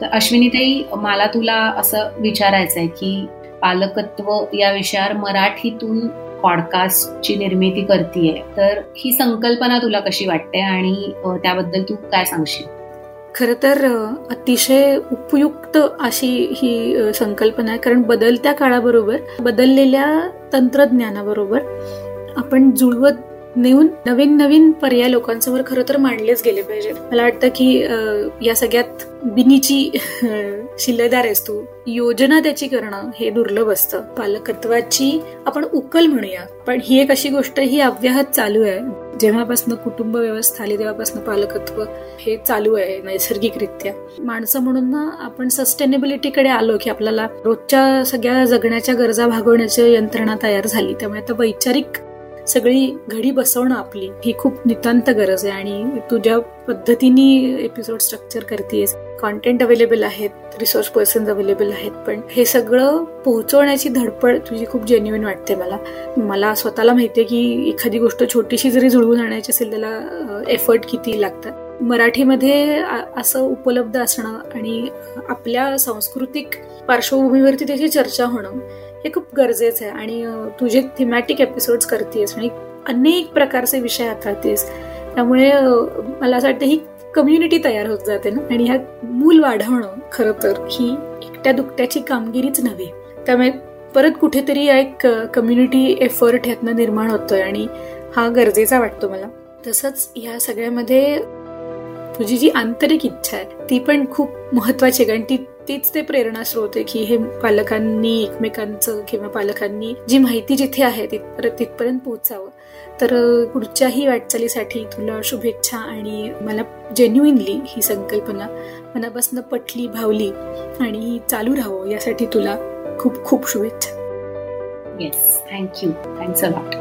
तर अश्विनीताई मला तुला असं विचारायचं आहे की पालकत्व या विषयावर मराठीतून पॉडकास्टची निर्मिती करतीये तर ही संकल्पना तुला कशी वाटते आणि त्याबद्दल तू काय सांगशील? खर तर अतिशय उपयुक्त अशी ही संकल्पना आहे. कारण बदलत्या काळाबरोबर बदललेल्या तंत्रज्ञानाबरोबर आपण जुळवत नेऊन नवीन नवीन पर्याय लोकांसमोर खरं तर मांडलेच गेले पाहिजेत. मला वाटतं की या सगळ्यात बिनीची शिल्लेदार आहेस तू. योजना त्याची करणं हे दुर्लभ असतं. पालकत्वाची आपण उकल म्हणूया. पण ही एक अशी गोष्ट ही अव्याहत चालू आहे. जेव्हापासून कुटुंब व्यवस्था आली तेव्हापासून पालकत्व हे चालू आहे नैसर्गिकरित्या. माणसं म्हणून ना आपण सस्टेनेबिलिटीकडे आलो की आपल्याला रोजच्या सगळ्या जगण्याच्या गरजा भागवण्याची यंत्रणा तयार झाली. त्यामुळे आता वैचारिक सगळी घडी बसवणं आपली ही खूप नितांत गरज आहे आणि तू ज्या पद्धतीने एपिसोड स्ट्रक्चर करतेस कॉन्टेंट अवेलेबल आहेत रिसोर्स पर्सन अवेलेबल आहेत पण हे सगळं पोहोचवण्याची धडपड तुझी खूप जेन्युइन वाटते मला. मला स्वतःला माहितीये की एखादी गोष्ट छोटीशी जरी जुळवून आणायची असेल त्याला एफर्ट किती लागतात मराठीमध्ये असं उपलब्ध असणं आणि आपल्या सांस्कृतिक पार्श्वभूमीवरती त्याची चर्चा होणं हे खूप गरजेचं आहे. आणि तुझे थिमॅटिक एपिसोड्स करतेस आणि अनेक प्रकारचे विषय हाताळतेस त्यामुळे मला असं वाटतं ही कम्युनिटी तयार होत जाते ना? आणि ह्या मूल वाढवणं खरं तर ही एकट्या दुकट्याची कामगिरीच नव्हे. त्यामुळे परत कुठेतरी एक कम्युनिटी एफर्ट ह्यातनं निर्माण होतोय आणि हा गरजेचा वाटतो मला. तसंच ह्या सगळ्यामध्ये तुझी जी आंतरिक इच्छा आहे ती पण खूप महत्वाची आहे कारण ती तीच ते प्रेरणा स्रोत आहे की हे पालकांनी एकमेकांचं किंवा पालकांनी जी माहिती जिथे आहे तिथपर्यंत तिथपर्यंत पोहोचावं. तर पुढच्याही वाटचालीसाठी तुला शुभेच्छा आणि मला जेन्युइनली ही संकल्पना मनापासून पटली भावली आणि चालू राहावं यासाठी तुला खूप खूप शुभेच्छा. Yes thank you thanks a lot